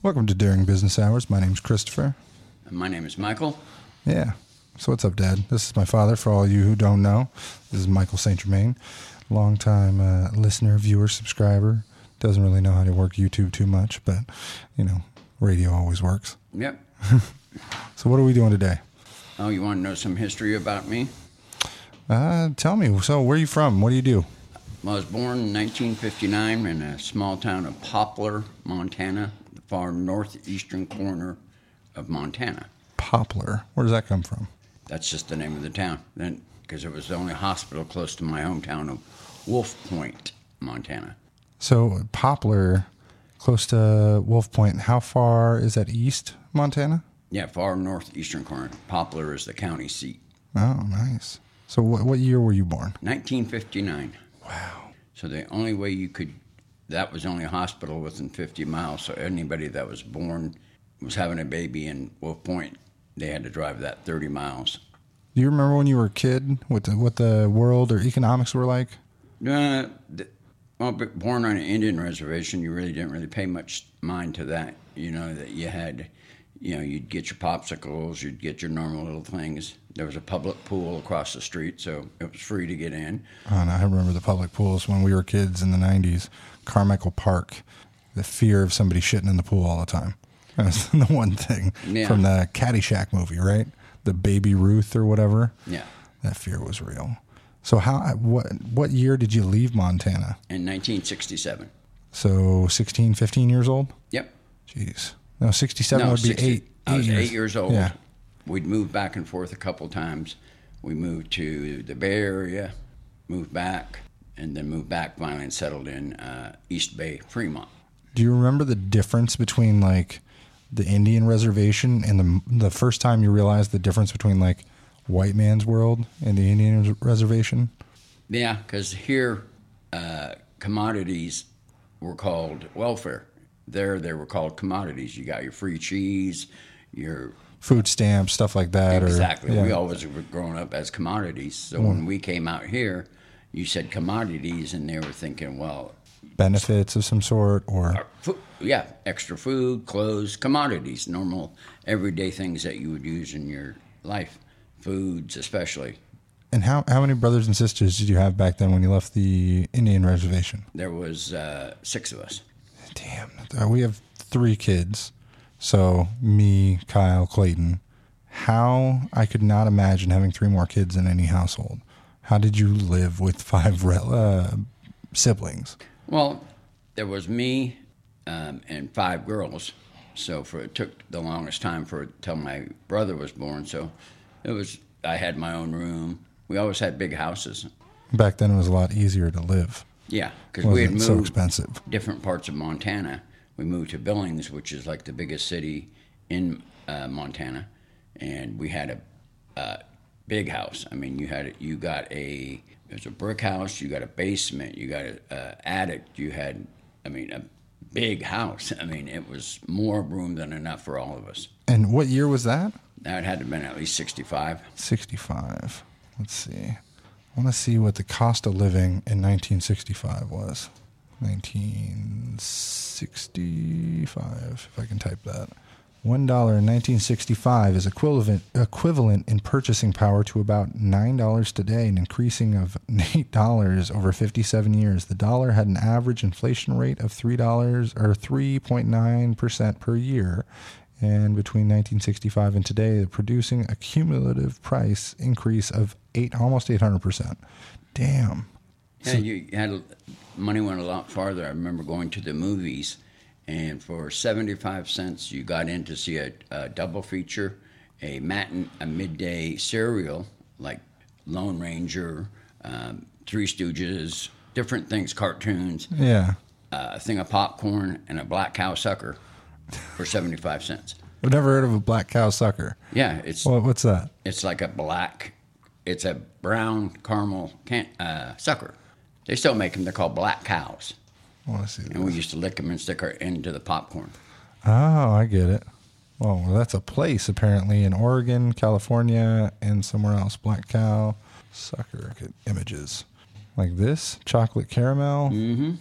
Welcome to Daring Business Hours. My name's Christopher. And my name is Michael. Yeah. So what's up, Dad? This is my father. For all you who don't know, this is Michael Saint Germain, longtime uh, listener, viewer, subscriber. Doesn't really know how to work YouTube too much, but you know, radio always works. Yep. So what are we doing today? Oh, you want to know some history about me? Uh, tell me. So where are you from? What do you do? I was born in 1959 in a small town of Poplar, Montana, far northeastern corner of Montana. Poplar. Where does that come from? That's just the name of the town. Then, because it was the only hospital close to my hometown of Wolf Point, Montana. So Poplar, close to Wolf Point. How far is that east, Montana? Yeah, far northeastern corner. Poplar is the county seat. Oh, nice. So what, what year were you born? 1959. Wow. So the only way you could, that was only a hospital within 50 miles. So anybody that was born, was having a baby in Wolf Point, they had to drive that 30 miles. Do you remember when you were a kid what the, what the world or economics were like? Uh, th- well, born on an Indian reservation, you really didn't really pay much mind to that. You know that you had, you know, you'd get your popsicles, you'd get your normal little things. There was a public pool across the street, so it was free to get in. Oh, and I remember the public pools when we were kids in the 90s. Carmichael Park, the fear of somebody shitting in the pool all the time. That was the one thing Yeah. from the Caddyshack movie, right? The baby Ruth or whatever. Yeah, That fear was real. So how what what year did you leave Montana? in 1967. So 16, 15 years old? Yep. Jeez. No, 67 No, would be 60 eight. I was years. eight years old. Yeah. We'd moved back and forth a couple times. We moved to the Bay Area, moved back, and then moved back finally and settled in uh, East Bay, Fremont. Do you remember the difference between like the Indian reservation and the the first time you realized the difference between like white man's world and the Indian reservation? Yeah, because here uh, commodities were called welfare. There, they were called commodities. You got your free cheese, your Food stamps, stuff like that. exactly. Or, yeah. We always were growing up as commodities. So when we came out here, you said commodities, and they were thinking, well, benefits of some sort, or Fu- yeah, extra food, clothes, commodities, normal everyday things that you would use in your life, foods especially. and how how many brothers and sisters did you have back then when you left the Indian reservation? There was uh, six of us. Damn, uh, we have three kids. So me, Kyle, Clayton. How I could not imagine having three more kids in any household. How did you live with five re- uh, siblings? Well, there was me um, and five girls, so for it took the longest time for till my brother was born. So it was I had my own room. We always had big houses. Back then, it was a lot easier to live. Yeah, because we had moved so expensive. different parts of Montana. We moved to Billings, which is like the biggest city in uh, Montana, and we had a uh, big house. I mean, you had you got a there's a brick house, you got a basement, you got a uh, attic, you had I mean a big house. I mean, it was more room than enough for all of us. And what year was that? That had to have been at least 65. 65. Let's see. I want to see what the cost of living in 1965 was. 1965, if I can type that. $1 in 1965 is equivalent equivalent in purchasing power to about $9 today, an increasing of $8 over 57 years. The dollar had an average inflation rate of $3 or 3.9% per year. And between 1965 and today, producing a cumulative price increase of eight, almost 800%. Damn. Yeah, you had money went a lot farther. I remember going to the movies, and for seventy-five cents, you got in to see a, a double feature, a matin, a midday serial like Lone Ranger, um, Three Stooges, different things, cartoons, Yeah. uh, a thing of popcorn, and a black cow sucker for seventy-five cents. I've never heard of a black cow sucker. Yeah, it's What, what's that? it's like a black, it's a brown caramel can, uh, sucker. They still make them. They're called black cows. I want to see And we used to lick them and stick our into the popcorn. Oh, I get it. Oh, well, that's a place apparently in Oregon, California, and somewhere else. Black cow sucker images like this chocolate caramel. Mm-hmm.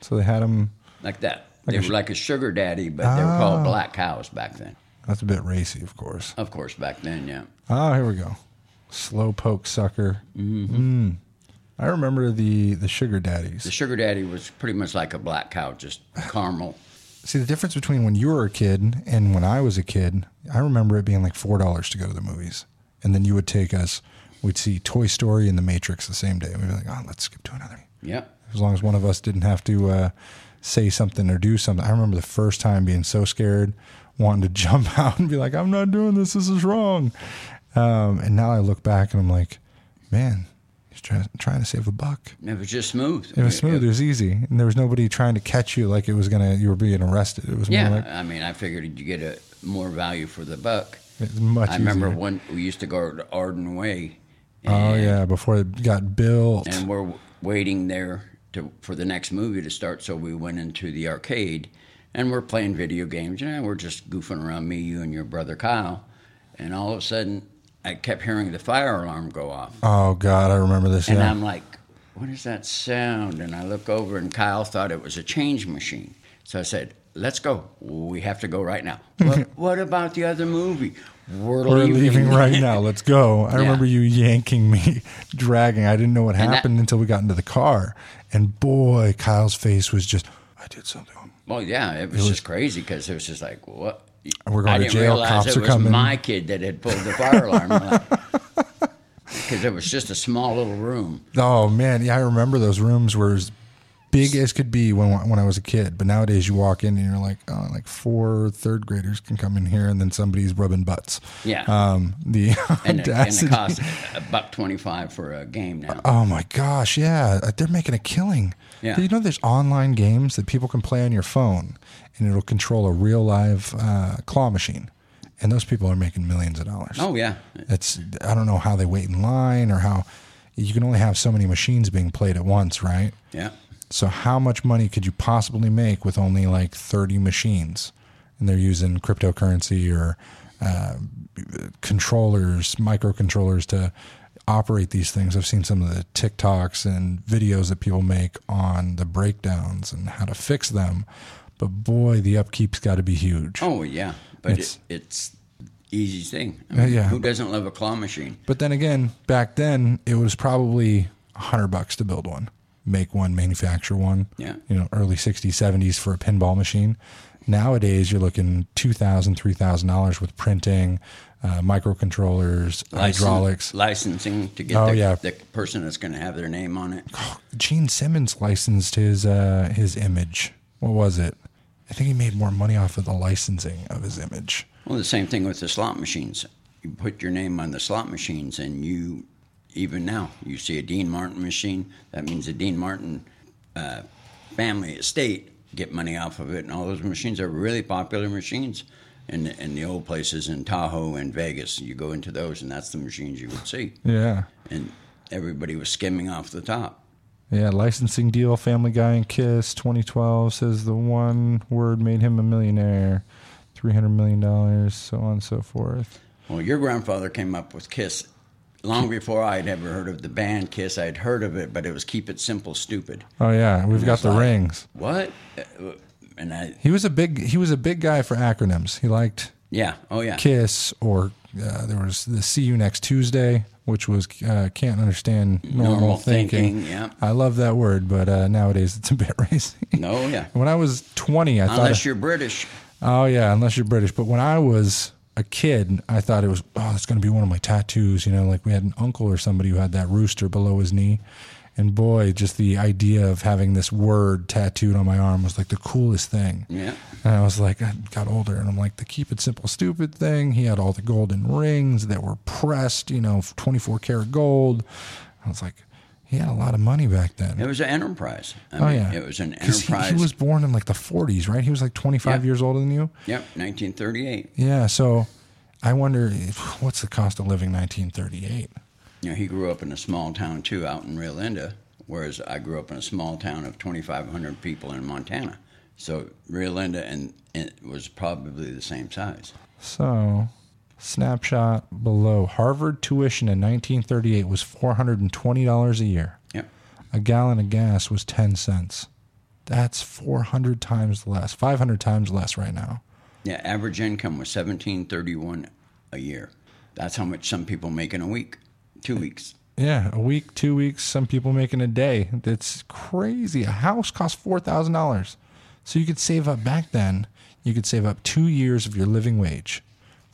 So they had them. Like that. They were like a sugar daddy, but they were Ah. called black cows back then. That's a bit racy, of course. Of course, back then, yeah. Oh, here we go. Slow poke sucker. Mm-hmm. I remember the the sugar daddies. The sugar daddy was pretty much like a black cow, just caramel. See the difference between when you were a kid and when I was a kid. I remember it being like four dollars to go to the movies, and then you would take us. We'd see Toy Story and The Matrix the same day. We'd be like, "Oh, let's skip to another." Yep. As long as one of us didn't have to uh, say something or do something. I remember the first time being so scared, wanting to jump out and be like, "I'm not doing this. This is wrong." Um, and now I look back and I'm like, "Man, he's trying trying to save a buck." It was just smooth. It was smooth. It was easy, and there was nobody trying to catch you like it was gonna. You were being arrested. It was Yeah, more like I mean, I figured you get a more value for the buck. it's much. I remember easier. when we used to go to Arden Way. Oh yeah, before it got built. and we're waiting there to for the next movie to start. So we went into the arcade, and we're playing video games. You know, we're just goofing around, me, you, and your brother Kyle. And all of a sudden, I kept hearing the fire alarm go off, oh God, I remember this. and yeah. I'm like, "What is that sound?" And I look over, and Kyle thought it was a change machine. So I said, "Let's go. We have to go right now." what, what about the other movie? We're, We're leaving right now. Let's go. I Yeah. remember you yanking me, dragging. I didn't know what And that- happened until we got into the car. And boy, Kyle's face was just, I did something. Well, yeah, it was, just crazy because it was just like, what? We're going I to jail. Cops it are was coming. my kid that had pulled the fire alarm. Because it was just a small little room. Oh man, yeah, I remember those rooms were as big as could be when when I was a kid. But nowadays, you walk in and you're like, oh, like four third graders can come in here, and then somebody's rubbing butts. Yeah. Um, the And it, and it cost a buck twenty-five for a game now. Oh my gosh, yeah, uh, they're making a killing. Yeah. You know there's online games that people can play on your phone, and it'll control a real live uh, claw machine, and those people are making millions of dollars. Oh yeah, It's I don't know how they wait in line or how you can only have so many machines being played at once, right? yeah. So how much money could you possibly make with only like 30 machines? And they're using cryptocurrency or uh, controllers, microcontrollers to operate these things. I've seen some of the TikToks and videos that people make on the breakdowns and how to fix them. But boy, the upkeep's got to be huge. Oh yeah, but It's- it's, it's easy thing. I Uh, yeah. Who doesn't love a claw machine? But then again, back then it was probably a hundred bucks to build one, make one, manufacture one. Yeah. You know, early '60s, '70s for a pinball machine. Nowadays, you're looking two thousand, three thousand dollars $3,000 with printing, uh, microcontrollers, Licen- hydraulics. licensing to get Oh, the, yeah. the person that's going to have their name on it. Gene Simmons licensed his uh, his image. What was it? I think he made more money off of the licensing of his image. Well, the same thing with the slot machines. You put your name on the slot machines, and you, even now, you see a Dean Martin machine. That means the Dean Martin uh, family estate get money off of it, and all those machines are really popular machines. In the, in the old places in Tahoe and Vegas, you go into those, and that's the machines you would see, Yeah. and everybody was skimming off the top. Yeah, licensing deal, Family Guy and Kiss, 2012 says the one word made him a millionaire, $300 million, so on and so forth. Well, your grandfather came up with Kiss long before I'd ever heard of the band Kiss. I'd heard of it, but it was Keep It Simple, Stupid. Oh yeah, we've got the like- rings. What? Uh, And I, He was a big he was a big guy for acronyms. He liked yeah, oh yeah, Kiss or uh, there was the See You Next Tuesday, which was uh, can't understand normal, Normal thinking. thinking, yeah. I love that word, but uh, nowadays it's a bit racy. no, yeah. when I was 20, I thought Unless you're British, Oh yeah, unless you're British. But when I was a kid, I thought it was oh, it's going to be one of my tattoos. You know, like we had an uncle or somebody who had that rooster below his knee, and boy, just the idea of having this word tattooed on my arm was like the coolest thing. yeah. And I was like, I got older, and I'm like the keep it simple, stupid thing. He had all the golden rings that were pressed, you know, 24 karat gold. I was like, he had a lot of money back then. It was an enterprise. I oh mean, yeah, it was an he- enterprise. He, was born in like the 40s, right? He was like 25 Yeah. years older than you. Yep, 1938. Yeah, so I wonder if, what's the cost of living 1938. You know, he grew up in a small town too, out in Rio Linda, whereas I grew up in a small town of 2,500 people in Montana. So Rio Linda and it was probably the same size. So, snapshot below: Harvard tuition in 1938 was 420 dollars a year. Yep. A gallon of gas was 10 cents. That's 400 times less, 500 times less right now. Yeah, average income was seventeen thirty one a year. That's how much some people make in a week, two weeks. Yeah, a week, two weeks, some people making a day. That's crazy. A house costs $4,000. So you could save up back then, you could save up two years of your living wage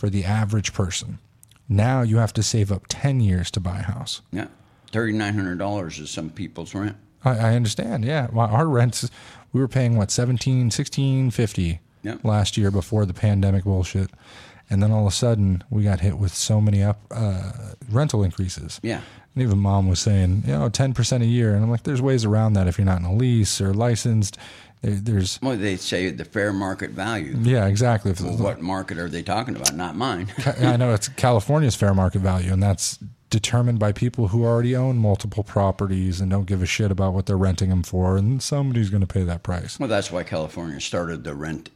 for the average person. Now you have to save up 10 years to buy a house. Yeah, thirty nine hundred dollars is some people's rent. I, I understand. Yeah. Well, our rents, we were paying what, 17, 16, 50 Yeah. last year before the pandemic bullshit. And then all of a sudden we got hit with so many up uh, rental increases. Yeah, And even mom was saying, you know, 10% a year. And I'm like, there's ways around that if you're not in a lease or licensed. There, there's, well, they say the fair market value. yeah, exactly. Well, what market are they talking about? Not mine. I know it's California's fair market value, and that's determined by people who already own multiple properties and don't give a shit about what they're renting them for. And somebody's going to pay that price. well, that's why California started the rent,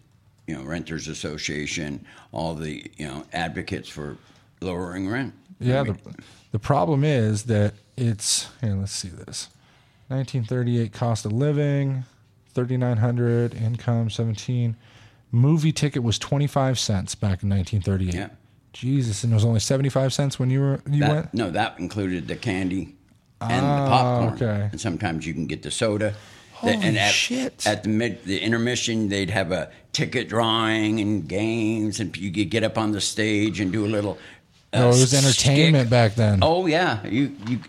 you know, renters association. All the you know advocates for lowering rent. Yeah, the, the problem is that it's here. Let's see this: 1938 cost of living, 3,900 income, 17. Movie ticket was 25 cents back in 1938. Yeah. Jesus, and it was only 75 cents when you were you That, went. no, that included the candy and Ah, the popcorn. okay. And sometimes you can get the soda. The- Holy and at, shit. At the mid, the intermission, they'd have a ticket drawing and games, and you could get up on the stage and do a little. Uh, Oh, it was entertainment stick. back then. Oh yeah, you you.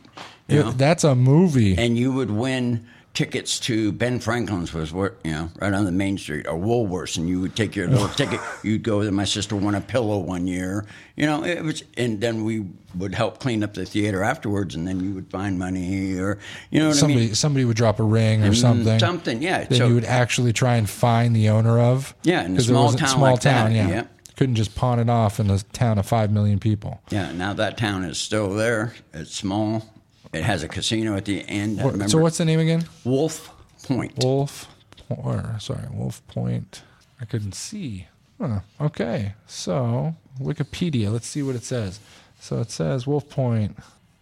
you know, that's a movie. and you would win tickets to Ben Franklin's was where you know right on the main street or Woolworths, and you would take your little ticket. You'd go. there. My sister won a pillow one year. You know it was, and then we would help clean up the theater afterwards, and then you would find money or you know what somebody I mean. somebody would drop a ring or Mm, something. something, yeah. Then So- you would actually try and find the owner of. Yeah, in a small town small like that, town, yeah. yeah. Couldn't just pawn it off in a town of five million people. Yeah, now that town is still there. It's small. It has a casino at the end. What- so what's the name again? Wolf Point. Wolf, or sorry, Wolf Point. I couldn't see. Huh, okay, so Wikipedia. Let's see what it says. So it says Wolf Point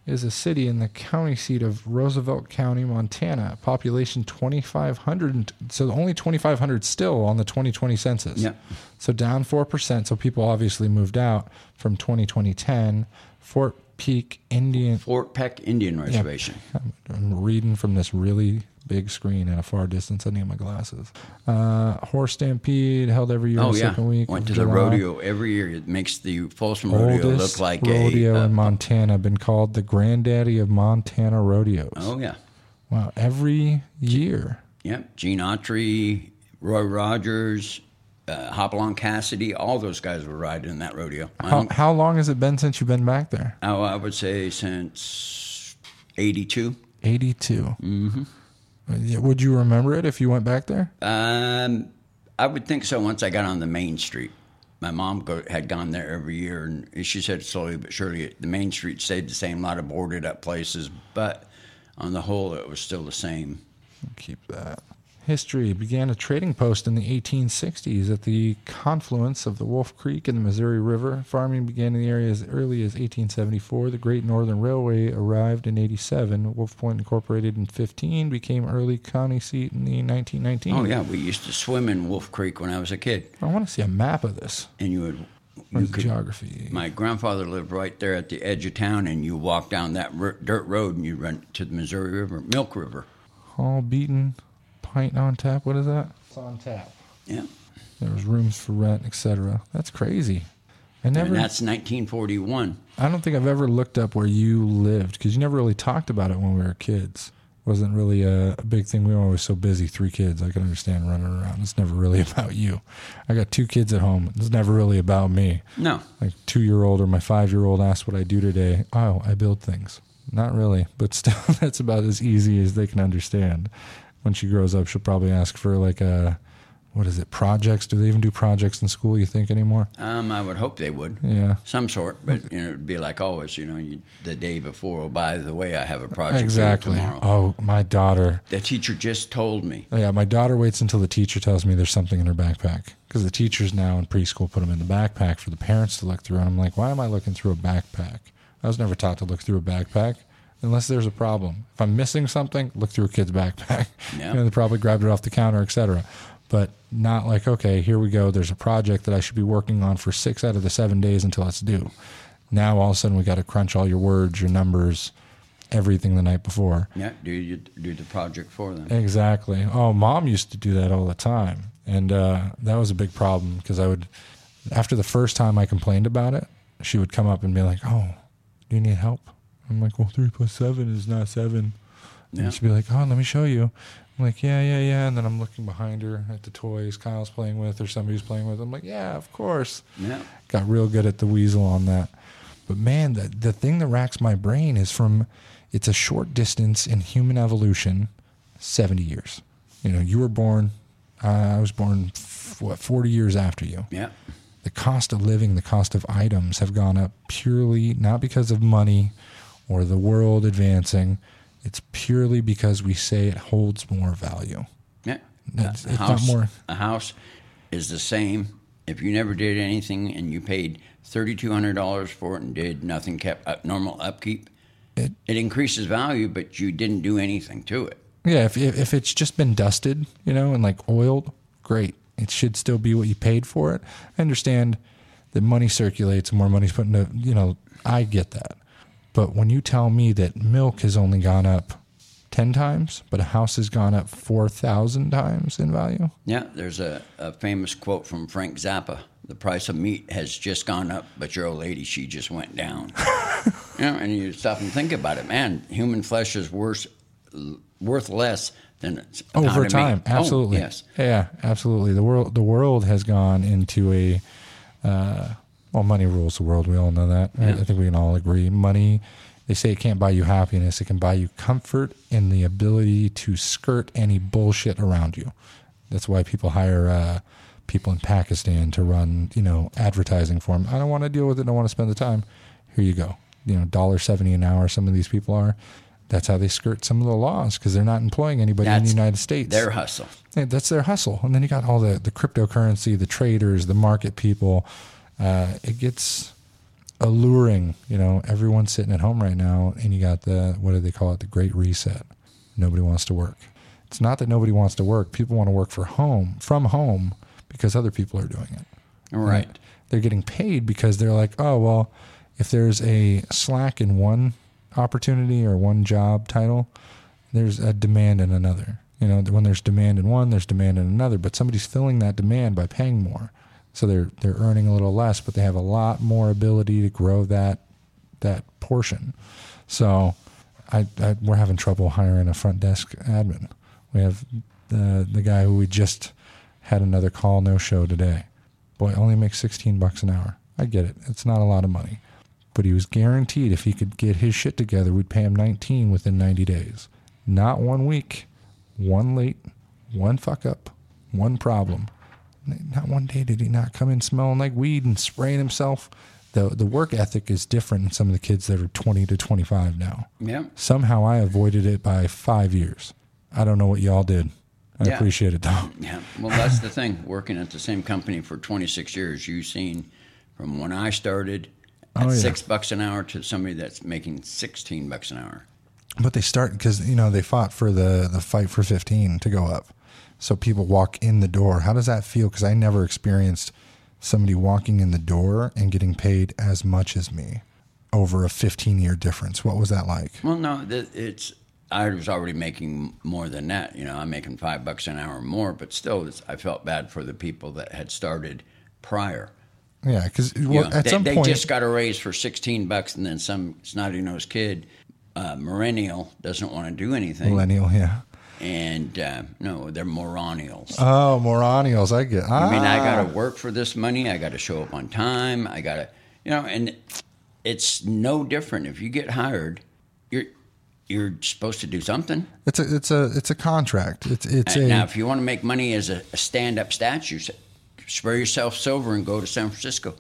is a city in the county seat of Roosevelt County, Montana. Population 2,500. So only 2,500 still on the 2020 census. Yeah. So down 4%. So people obviously moved out from 2020-10. Fort Peak Indian. Fort Peck Indian Reservation. I'm, I'm reading from this really big screen at a far distance. I need my glasses. Uh, Horse Stampede held every year Oh the yeah, second week. went to the rodeo every year. It makes the Folsom Rodeo Oldest look like rodeo a. uh, in Montana, been called the granddaddy of Montana rodeos. oh yeah, Wow, every year. yep. Gene Autry, Roy Rogers, uh, Hopalong Cassidy, all those guys were riding in that rodeo. How, unc- how long has it been since you've been back there? oh, I would say since '82. 82. Mm-hmm. Would you remember it if you went back there? Um, I would think so. Once I got on the main street, my mom go, had gone there every year, and she said slowly but surely the main street stayed the same. A lot of boarded up places, but on the whole, it was still the same. Keep that. History began a trading post in the 1860s at the confluence of the Wolf Creek and the Missouri River. Farming began in the area as early as 1874. The Great Northern Railway arrived in 87. Wolf Point Incorporated in 15 became early county seat in the 1919. Oh yeah, we used to swim in Wolf Creek when I was a kid, I want to see a map of this. and you would. You could, geography? my grandfather lived right there at the edge of town, and you walk down that r- dirt road, and you run to the Missouri River, Milk River. All beaten, pint on tap. What is that? It's on tap. Yeah, There was rooms for rent, etc. That's crazy. I never. and that's 1941. I don't think I've ever looked up where you lived because you never really talked about it when we were kids. Wasn't really a, a big thing. We were always so busy, three kids. I can understand running around. It's never really about you. I got two kids at home. It's never really about me. No, Like two year old or my five year old asked what I do today. Oh, I build things. Not really, but still, that's about as easy as they can understand. When she grows up, she'll probably ask for like a, what is it, projects? Do they even do projects in school? You think anymore? um, I would hope they would. Yeah. some sort, but you know, it'd be like always. You know, you, the day before. Oh, by the way, I have a project Exactly. tomorrow. Oh, my daughter. The teacher just told me. Yeah, my daughter waits until the teacher tells me there's something in her backpack because the teachers now in preschool put them in the backpack for the parents to look through. And I'm like, why am I looking through a backpack? I was never taught to look through a backpack. Unless there's a problem. If I'm missing something, look through a kid's backpack. Yeah. You know, they probably grabbed it off the counter, etc. But not like, okay, here we go. There's a project that I should be working on for six out of the seven days until it's due. Now all of a sudden we got to crunch all your words, your numbers, everything the night before. Yeah, do you do the project for them? Exactly. Oh, mom used to do that all the time, and uh, that was a big problem because I would, after the first time I complained about it, she would come up and be like, "Oh, do you need help?" I'm like, "Well, three plus seven is not seven. Yeah. And she'd be like, "Oh, let me show you." I'm like, "Yeah, yeah, yeah," and then I'm looking behind her at the toys Kyle's playing with or somebody's playing with. I'm like, "Yeah, of course." Yeah. got real good at the weasel on that. But man, the the thing that racks my brain is from it's a short distance in human evolution, seventy years. You know, you were born, uh, I was born, f- what forty years after you. Yeah. The cost of living, the cost of items have gone up purely not because of money or the world advancing. It's purely because we say it holds more value. Yeah. It's- a it's not house, more- A house is the same. If you never did anything and you paid thirty two hundred dollars for it and did nothing, kept up normal upkeep, It- it increases value, but you didn't do anything to it. Yeah, if, if if it's just been dusted, you know, and like oiled, great. It should still be what you paid for it. I understand that money circulates, more money's put into, you know, I get that. But when you tell me that milk has only gone up 10 times, but a house has gone up 4,000 times in value, Yeah, there's a, a famous quote from Frank Zappa. The price of meat has just gone up, but your old lady, she just went down. you know, and you stop and think about it, man. Human flesh is worse, worth less than over time. Oh, absolutely. yes. Yeah, absolutely. The world the world has gone into a uh, well, money rules the world. We all know that. I- Yeah. I think we can all agree. Money. They say it can't buy you happiness. It can buy you comfort and the ability to skirt any bullshit around you. That's why people hire uh, people in Pakistan to run, you know, advertising for them. I don't want to deal with it. I don't want to spend the time. Here you go. You know, dollar seventy an hour. Some of these people are. That's how they skirt some of the laws because they're not employing anybody in the United States. Their hustle. Yeah, that's their hustle. And then you got all the, the cryptocurrency, the traders, the market people. Uh, it gets alluring. You know, everyone's sitting at home right now, and you got the, what do they call it? The great reset. Nobody wants to work. It's not that nobody wants to work. People want to work for home, from home, because other people are doing it. Right. They're getting paid because they're like, oh, well, if there's a slack in one opportunity or one job title, there's a demand in another. You know, when there's demand in one, there's demand in another, but somebody's filling that demand by paying more. So they're they're earning a little less, but they have a lot more ability to grow that that portion. So I, I we're having trouble hiring a front desk admin. We have the the guy who we just had another call no show today. Boy, only makes 16 bucks an hour. I get it. It's not a lot of money. But he was guaranteed if he could get his shit together, we'd pay him 19 within 90 days. Not one week, one late, one fuck up, one problem. Not one day did he not come in smelling like weed and spraying himself. The the work ethic is different in some of the kids that are 20 to 25 now. Yeah. Somehow I avoided it by 5 years. I don't know what y'all did. I Yeah. appreciate it though. Yeah. Well, that's the thing. Working at the same company for 26 years, you've seen from when I started at Oh, yeah. six bucks an hour to somebody that's making 16 bucks an hour. But they start because you know they fought for the the fight for 15 to go up. So people walk in the door. How does that feel? Because I never experienced somebody walking in the door and getting paid as much as me over a 15 year difference. What was that like? Well, no, it's. I was already making more than that. You know, I'm making five bucks an hour more, but still, it's, I felt bad for the people that had started prior. Yeah, because well, at they, some they point, just got a raise for 16 bucks, and then some snotty nosed kid, uh, millennial, doesn't want to do anything. millennial, yeah. And uh, no, they're moronials. Oh, moronials, I get. I mean, I got Ah. to work for this money. I got to show up on time. I got to, you know, and it's no different. If you get hired, you're you're supposed to do something. It's a it's a it's a contract. It's it's a now, if you want to make money as a, a stand-up statue, s- spray yourself silver and go to San Francisco.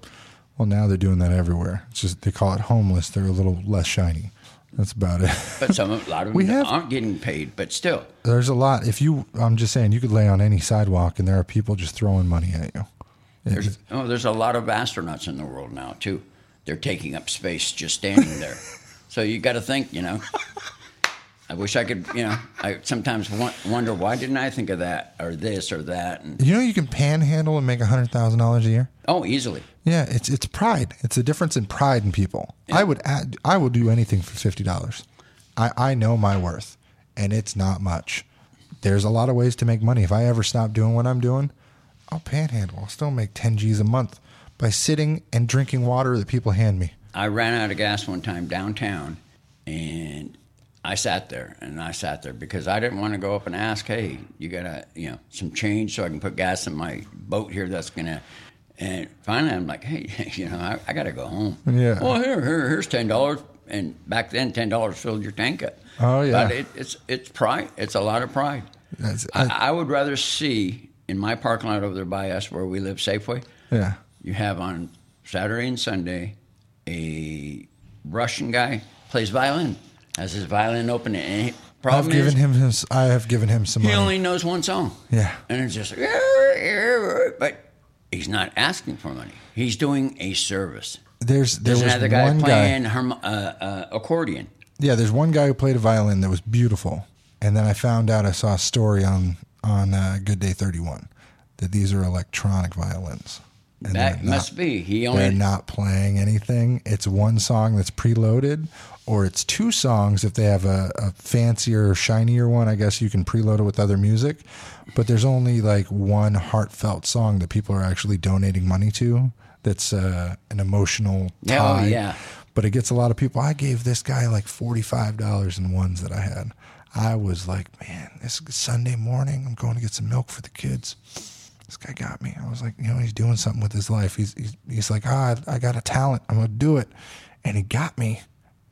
well now they're doing that everywhere. It's just they call it homeless. They're a little less shiny. That's about it. But some, a lot of We them have- aren't getting paid. But still, There's a lot. If you, I'm just saying, you could lay on any sidewalk and there are people just throwing money at you. there's oh, there's a lot of astronauts in the world now too. They're taking up space just standing there. So you got to think, you know. I wish I could, you know. I sometimes wonder why didn't I think of that or this or that, and You know, you can panhandle and make a hundred thousand dollars a year. oh, easily. Yeah, it's it's pride. It's a difference in pride in people. I would add, I will do anything for fifty dollars. I I know my worth, and it's not much. There's a lot of ways to make money. If I ever stop doing what I'm doing, I'll panhandle. I'll still make ten G's a month by sitting and drinking water that people hand me. I ran out of gas one time downtown, and I sat there and I sat there because I didn't want to go up and ask, "Hey, you got a you know some change so I can put gas in my boat here?" That's gonna. And finally, I'm like, "Hey, you know, I, I got to go home." Yeah. Well, here, here, here's ten dollars, and back then, ten dollars filled your tank up. Oh, yeah. But it, it's it's pride. It's a lot of pride. That's- I, I would rather see in my parking lot over there by us where we live, Safeway Yeah, you have on Saturday and Sunday a Russian guy plays violin, has his violin open, and he, I've problem is given him his. I have given him some money. he money. only knows one song. Yeah. and it's just but he's not asking for money. He's doing a service. There's there There's another guy one guy. playing uh, uh, accordion. Yeah, there's one guy who played a violin that was beautiful, and then I found out I saw a story on on uh, Good Day 31 that these are electronic violins. And That must not, be. He They're not playing anything. It's one song that's preloaded, or it's two songs if they have a, a fancier, shinier one. I guess you can preload it with other music, but there's only like one heartfelt song that people are actually donating money to. That's uh, an emotional Yeah, oh, tie. yeah. But it gets a lot of people. I gave this guy like forty five dollars in ones that I had. I was like, man, this is Sunday morning. I'm going to get some milk for the kids this guy got me. I was like, you know, he's doing something with his life. He's he's, he's like, ah, I, I got a talent. I'm gonna do it, and he got me.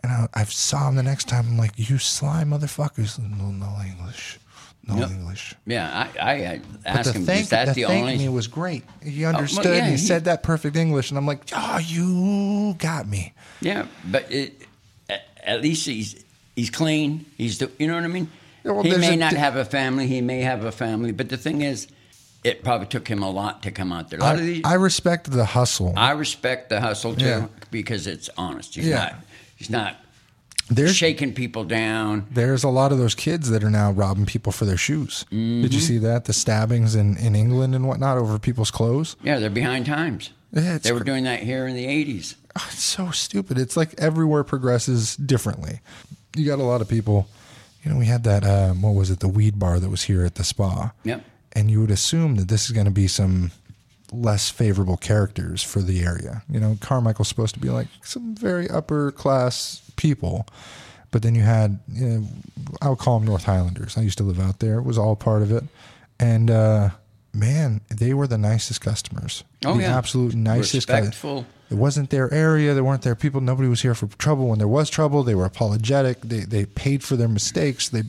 And I, I saw him the next time. I'm like, you sly motherfuckers. No, no English, no. English. yeah. I, I, I But asked the him, thank, is that the the, thank only? me was great. He well, understood. yeah, and he, he- said that perfect English, and I'm like, oh, you got me. Yeah, but it, at, at least he's he's clean. He's do, you know what I mean. Yeah, well, he may not di- have a family. He may have a family, but the thing is, it probably took him a lot to come out there. A lot of I, these, I respect the hustle. I respect the hustle too Yeah. because it's honest. He's Yeah. not. He's not There's shaking people down. There's a lot of those kids that are now robbing people for their shoes. Did you Mm-hmm. see that? The stabbings in, in England and whatnot over people's clothes. Yeah, they're behind times. Yeah, they were cr- doing that here in the '80s. Oh, it's so stupid. It's like everywhere progresses differently. You got a lot of people. You know, we had that. Um, what was it? The weed bar that was here at the spa. Yep. And you would assume that this is going to be some less favorable characters for the area. You know, Carmichael's supposed to be like some very upper class people. But then you had, you know, I would call them North Highlanders. I used to live out there. It was all part of it. And uh, man, they were the nicest customers. Oh, the yeah. absolute nicest. Respectful. It wasn't their area. There weren't their people. Nobody was here for trouble. When there was trouble, they were apologetic. They they paid for their mistakes. They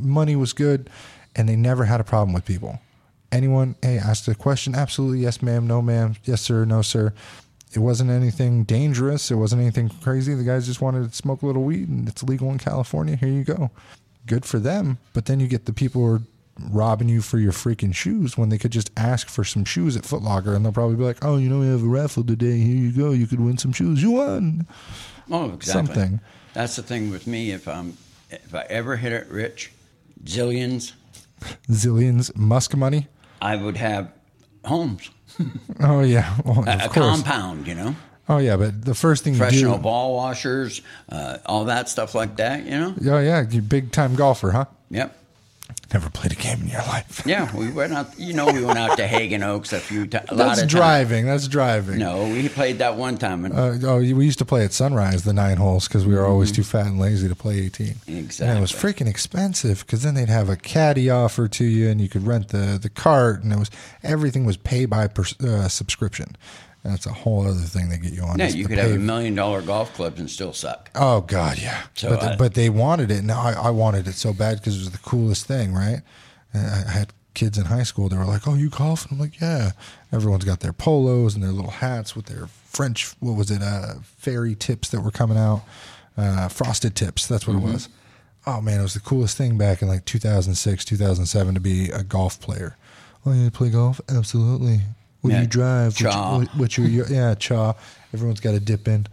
money was good, and they never had a problem with people. Anyone, hey, asked a question, absolutely yes, ma'am, no, ma'am, yes, sir, no, sir. It wasn't anything dangerous. It wasn't anything crazy. The guys just wanted to smoke a little weed, and it's legal in California. Here you go. Good for them. But then you get the people who are robbing you for your freaking shoes when they could just ask for some shoes at Foot Locker, and they'll probably be like, "Oh, you know, we have a raffle today. Here you go. You could win some shoes. You won." Oh, exactly. Something. That's the thing with me. If I'm, if I ever hit it rich, zillions, Zillions, Musk money. I would have homes, Oh yeah, well, a, a compound, you know, Oh yeah, but the first thing you professional do. ball washers, uh, all that stuff like that, you know. Oh yeah, you big time golfer, huh? Yep. Never played a game in your life. Yeah, we went out. You know, we went out to Haggin Oaks a few times. A lot That's of driving. That's driving. No, we played that one time. And Uh, oh, we used to play at Sunrise, the nine holes, because we were always too fat and lazy to play 18. Exactly. And it was Mm-hmm. Freaking expensive because then they'd have a caddy offer to you and you could rent the, the cart and it was everything was pay by per, uh, subscription. That's a whole other thing they get you on. yeah, you the could have a million dollar golf clubs and still suck. Oh God, yeah. So, but, uh, but they wanted it, and I, I wanted it so bad because it was the coolest thing, right? And I I had kids in high school. They were like, "Oh, you golf?" And I'm like, "Yeah." Everyone's got their polos and their little hats with their French. What was it? Uh, fairy tips that were coming out. Uh, frosted tips. That's what Mm-hmm. it was. Oh man, it was the coolest thing back in like 2006, 2007 to be a golf player. Oh, you play golf? Absolutely. What do you drive? What's your- what- what's your, your yeah chaw? Everyone's got to dip in.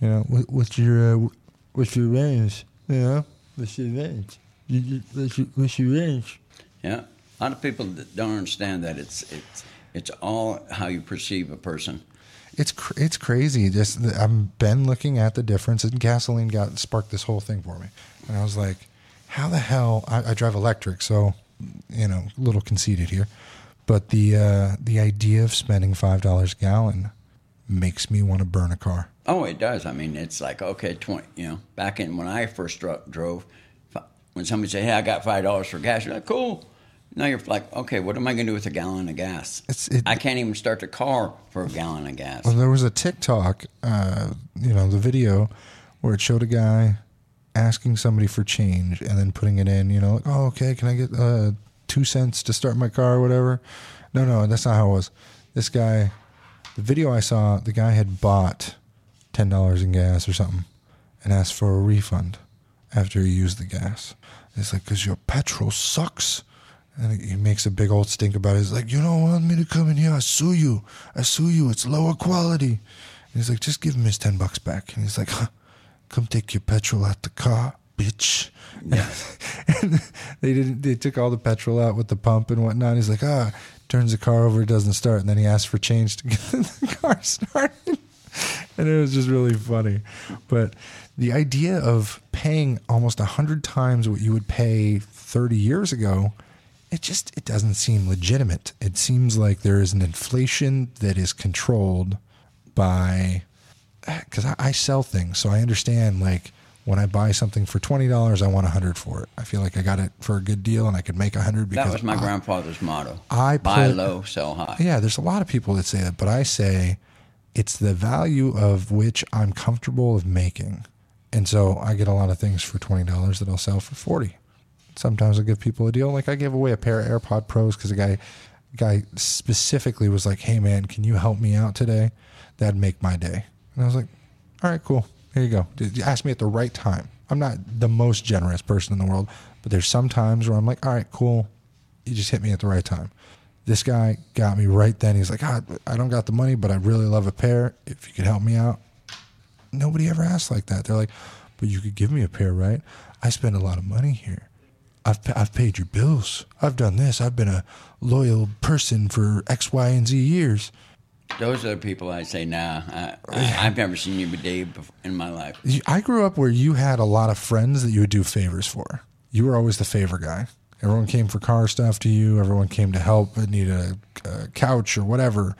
You know, what, what's your uh, what's your range? You know, what's your range? You, you, what's, your, what's your range? Yeah, a lot of people don't understand that it's it's it's all how you perceive a person. It's cr- it's crazy. Just I've been looking at the difference, and gasoline got sparked this whole thing for me, and I was like, how the hell? I, I drive electric, so you know, a little conceited here, but the uh, the idea of spending five dollars a gallon makes me want to burn a car. Oh, it does. I mean, it's like okay, twenty. You know, back in when I first dro- drove, when somebody said, "Hey, I got five dollars for gas," you're like, "Cool." Now you're like, "Okay, what am I going to do with a gallon of gas?" It's- it- I can't even start the car for a gallon of gas. Well, there was a TikTok, uh, you know, the video where it showed a guy asking somebody for change and then putting it in, you know, like, oh, okay, can I get uh, two cents to start my car or whatever? No, no, that's not how it was. This guy, the video I saw, the guy had bought $10 in gas or something and asked for a refund after he used the gas. It's like, because your petrol sucks. And he makes a big old stink about it. He's like, you don't want me to come in here. I sue you. I sue you. It's lower quality. And he's like, just give him his 10 bucks back. And he's like, huh, come take your petrol out the car, bitch. and they didn't, they took all the petrol out with the pump and whatnot. He's like, ah, turns the car over, doesn't start. And then he asks for change to get the car started. And it was just really funny. But the idea of paying almost a hundred times what you would pay 30 years ago, it just it doesn't seem legitimate. It seems like there is an inflation that is controlled by because I, I sell things, so I understand like when I buy something for twenty dollars, I want a hundred for it. I feel like I got it for a good deal, and I could make a hundred because that was my I- grandfather's motto. I buy put- low, sell high. yeah, there's a lot of people that say that, but I say it's the value of which I'm comfortable of making. And so I get a lot of things for twenty dollars that I'll sell for forty. Sometimes I give people a deal. Like I gave away a pair of AirPod Pros because a guy guy specifically was like, Hey man, can you help me out today? That'd make my day. And I was like, All right, cool. Here you go. You ask me at the right time. I'm not the most generous person in the world, but there's some times where I'm like, All right, cool. You just hit me at the right time. This guy got me right then. He's like, ah, I don't got the money, but I really love a pair. If you could help me out. Nobody ever asks like that. They're like, but you could give me a pair, right? I spend a lot of money here. I've, I've paid your bills. I've done this. I've been a loyal person for X, Y, and Z years. Those are the people I say, nah, I, I've never seen you bef- in my life. I grew up where you had a lot of friends that you would do favors for. You were always the favor guy. Everyone came for car stuff to you. Everyone came to help and need a, a couch or whatever.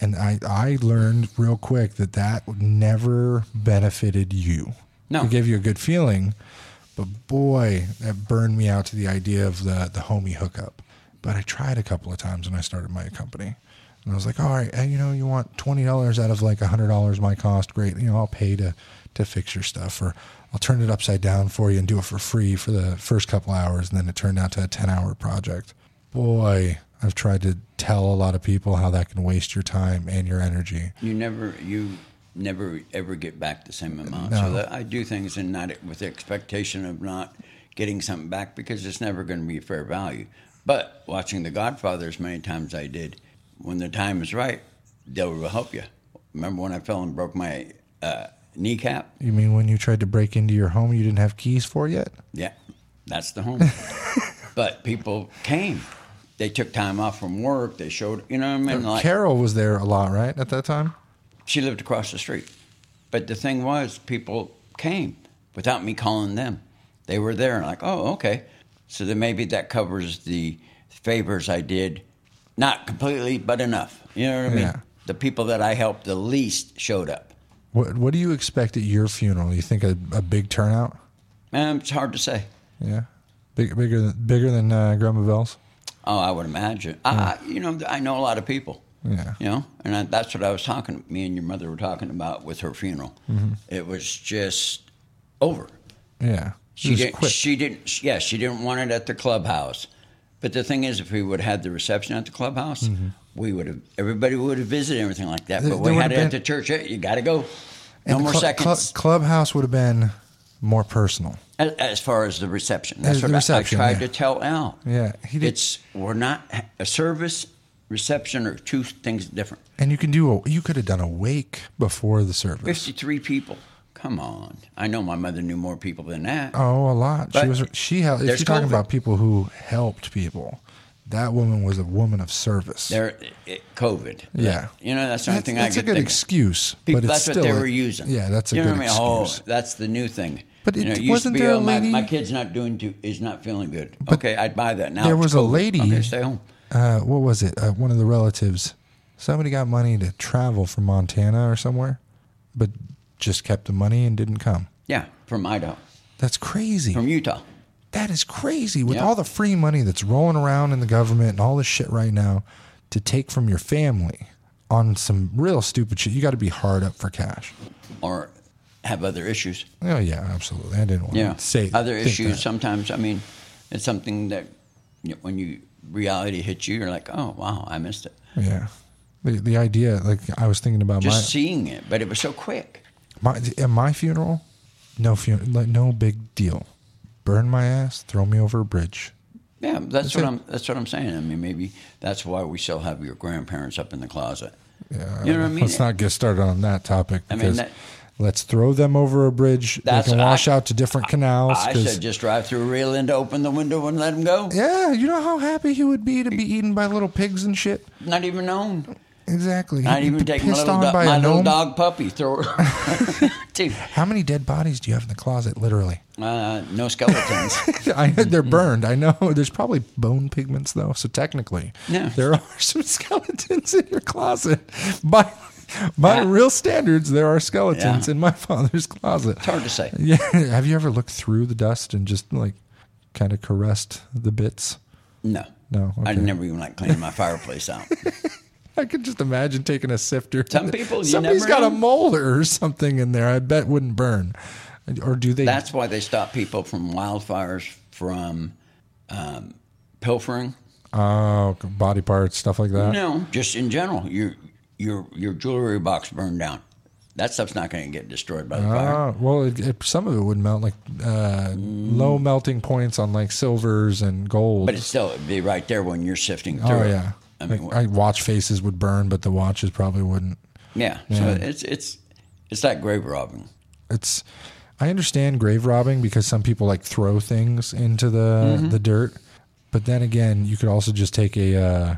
And I, I learned real quick that that never benefited you. No. It gave you a good feeling, but boy, that burned me out to the idea of the, the homie hookup. But I tried a couple of times when I started my company. And I was like, all right, you know, you want twenty dollars out of like a hundred dollars my cost, great. You know, I'll pay to to fix your stuff, or I'll turn it upside down for you and do it for free for the first couple hours, and then it turned out to a ten hour project. Boy, I've tried to tell a lot of people how that can waste your time and your energy. You never, you never ever get back the same amount. No. So that I do things and not with the expectation of not getting something back because it's never going to be fair value. But watching The Godfather as many times I did, when the time is right, they will help you. Remember when I fell and broke my uh, kneecap? You mean when you tried to break into your home, you didn't have keys for yet? Yeah, that's the home. but people came. They took time off from work. They showed, you know what I mean? Like, Carol was there a lot, right, at that time? She lived across the street. But the thing was, people came without me calling them. They were there, like, oh, okay. So then maybe that covers the favors I did. Not completely, but enough. You know what I mean? Yeah. The people that I helped the least showed up. What What do you expect at your funeral? You think a, a big turnout? Um, it's hard to say. Yeah, big, bigger than bigger than uh, Grandma Bell's. Oh, I would imagine. I, you know, I know a lot of people. Yeah. You know, and I, that's what I was talking. Me and your mother were talking about with her funeral. Mm-hmm. It was just over. Yeah, She didn't. quick. She didn't. Yeah, she didn't want it at the clubhouse. But the thing is, if we would have had the reception at the clubhouse, we would have. Everybody would have visited everything like that. Mm-hmm. There- But we had it have at the church. You got to go. No more cl- seconds. cl- clubhouse would have been more personal. as, as far as the reception, that's As what I- reception, I, tried yeah. to tell Al. Yeah, he did- It's we're not a service, reception are two things different. And you can do a. You could have done a wake before the service. Fifty-three people. Come on. I know my mother knew more people than that. Oh, a lot. she was. She helped. If you're talking COVID. about people who helped people, that woman was a woman of service. There, it, COVID. Yeah. You know, that's the only that's thing that's I a could good think. excuse. People, but it's that's what still they a- were using. Yeah, that's a you good know what I mean? excuse. Oh, that's the new thing. But you it- know, used wasn't be, there a oh, my, lady- my kid's not doing too, is not feeling good. But okay, I'd buy that. Now there was a lady- Okay, stay home. uh, what was it? Uh, one of the relatives. Somebody got money to travel from Montana or somewhere, but just kept the money and didn't come. Yeah, from Idaho, That's crazy. from Utah. that is crazy. With Yeah. all the free money that's rolling around in the government and all this shit right now, to take from your family on some real stupid shit, you got to be hard up for cash. or have other issues. Oh yeah, absolutely. I didn't want Yeah, to say other think issues. that. Sometimes, I mean, it's something that you know, when you reality hits you, you're like, oh wow, I missed it. Yeah, the the idea, like I was thinking about Just seeing it, but it was so quick. My at my funeral, no funeral, like no big deal. Burn my ass, throw me over a bridge. Yeah, that's, what it. I'm. That's what I'm saying. I mean, maybe that's why we still have your grandparents up in the closet. Yeah, You know what I mean? Let's not get started on that topic I mean, that- let's throw them over a bridge. They That's- can wash I- out to different canals. I said just drive through end, open the window, and let them go. yeah, you know how happy he would be to be eaten by little pigs and shit. Not even known. Exactly. Not He'd even be take my little, do- my little dog puppy. Throw. Dude, How many dead bodies do you have in the closet? Literally. uh, no skeletons. I, they're burned. I know. There's probably bone pigments though, so technically, Yeah. there are some skeletons in your closet. By by Yeah. real standards, there are skeletons Yeah. in my father's closet. It's hard to say. Yeah. Have you ever looked through the dust and just like kind of caressed the bits? No. No, I never even like cleaning my fireplace out. I could just imagine taking a sifter. Some people, you somebody's got a know. molder or something in there. I bet wouldn't burn, or do they? That's why they stop people from wildfires, from um, pilfering. oh, body parts, stuff like that. No, just in general, your your your jewelry box burned down. That stuff's not going to get destroyed by the fire. Ah, well, it, it, some of it would melt, like uh, low melting points on like silvers and gold. But it still it'd be right there when you're sifting through. oh it. Yeah, I mean, like, I, watch faces would burn, but the watches probably wouldn't. yeah. So it's it's it's like grave robbing. It's I understand grave robbing because some people like throw things into the Mm-hmm. the dirt, but then again, you could also just take a uh,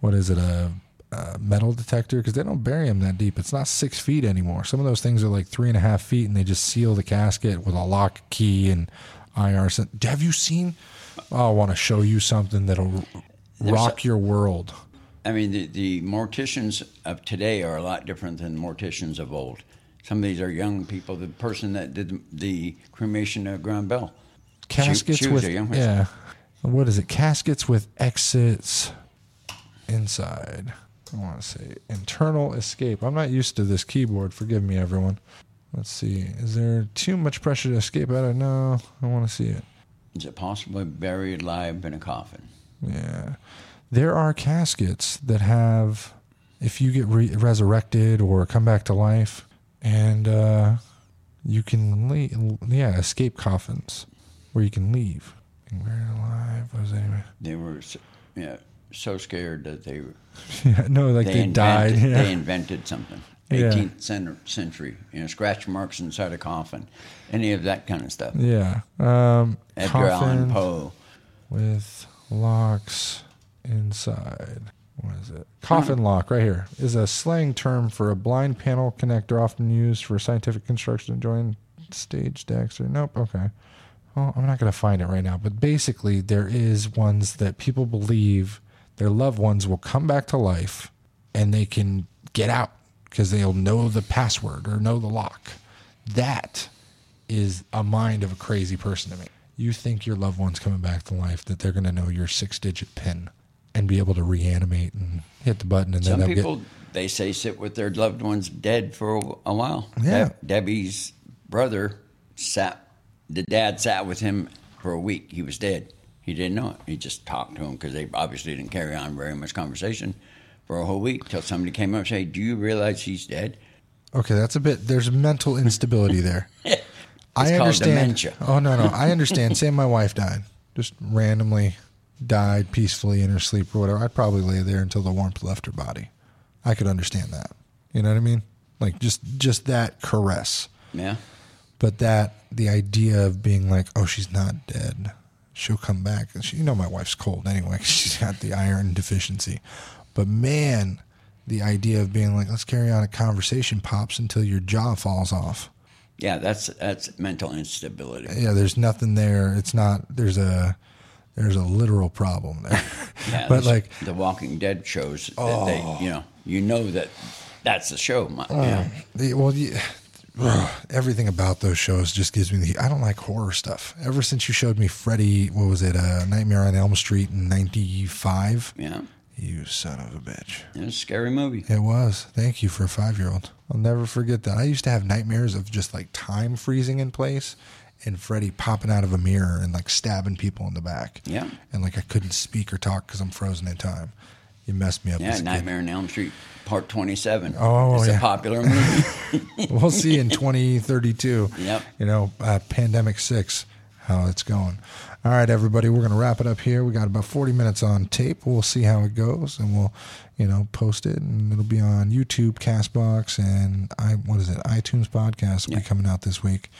what is it a, a metal detector because they don't bury them that deep. It's not six feet anymore. Some of those things are like three and a half feet, and they just seal the casket with a lock key and IR. Have you seen? Oh, I want to show you something that'll rock your world. I mean, the, the morticians of today are a lot different than morticians of old. Some of these are young people. The person that did the cremation of Graham Bell, caskets she was with a young person. yeah what is it caskets with exits inside i want to say internal escape i'm not used to this keyboard forgive me everyone let's see is there too much pressure to escape out of no i want to see it is it possibly buried alive in a coffin? Yeah there are caskets that have if you get re- resurrected or come back to life and uh you can leave yeah escape coffins where you can leave Being buried alive was anyway They were, so, yeah, so scared that they Yeah, no, like they, they, died. Yeah. They invented something. 18th cen- century, you know, scratch marks inside a coffin, any of that kind of stuff. yeah. Um, Edgar Allan Poe. with locks inside. What is it? Coffin lock, right here, is a slang term for a blind panel connector often used for scientific construction to join stage decks. Or nope. Okay. Well, I'm not going to find it right now, but basically, there is ones that people believe their loved ones will come back to life and they can get out because they'll know the password or know the lock. That is a mind of a crazy person to me. You think your loved one's coming back to life, that they're going to know your six digit PIN and be able to reanimate and hit the button and then Some they'll people, get. they say, sit with their loved ones dead for a while. Yeah. Deb- Debbie's brother sat, the dad sat with him for a week. He was dead. He didn't know it. He just talked to him because they obviously didn't carry on very much conversation for a whole week till somebody came up and said, Do you realize he's dead? Okay, that's a bit. There's mental instability there. I understand. dementia. Oh no, no, I understand. Say my wife died, just randomly died peacefully in her sleep or whatever. I'd probably lay there until the warmth left her body. I could understand that. You know what I mean? Like just just that caress. Yeah. But that the idea of being like, oh, she's not dead, she'll come back. And she, you know, my wife's cold anyway. she's got the iron deficiency. But man, the idea of being like, let's carry on a conversation pops until your jaw falls off. Yeah, that's that's mental instability. Yeah, there's nothing there. It's not. There's a there's a literal problem there. Yeah, but like the Walking Dead shows, that they, you know, you know that that's the show. My, yeah. The, well, yeah, everything about those shows just gives me the. I don't like horror stuff. Ever since you showed me Freddy, what was it, uh, Nightmare on Elm Street in '95? Yeah, You son of a bitch. it's a scary movie. It was. Thank you for a five year old. I'll never forget that. I used to have nightmares of just like time freezing in place and Freddy popping out of a mirror and like stabbing people in the back. Yeah. And like I couldn't speak or talk because I'm frozen in time. You messed me up. Yeah, as a kid. Nightmare on Elm Street, Part Twenty Seven. Oh, it's yeah. a popular movie. we'll see in 2032. Yep. You know, uh, Pandemic 6, how it's going. All right, everybody, we're going to wrap it up here. We got about 40 minutes on tape. We'll see how it goes and we'll, you know, post it and it'll be on YouTube, Castbox, and I, what is it? iTunes podcast will Yeah. be coming out this week.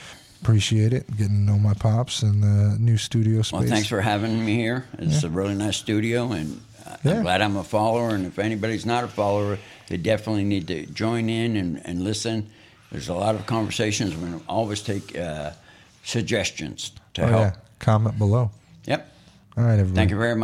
Appreciate it. Getting to know my pops and the new studio space. well, thanks for having me here. It's a really nice studio, and I- Yeah. I'm glad I'm a follower. And if anybody's not a follower, they definitely need to join in and, and listen. There's a lot of conversations. To always take uh, suggestions to Oh, help. yeah. Comment below. Yep. All right, everybody. Thank you very much.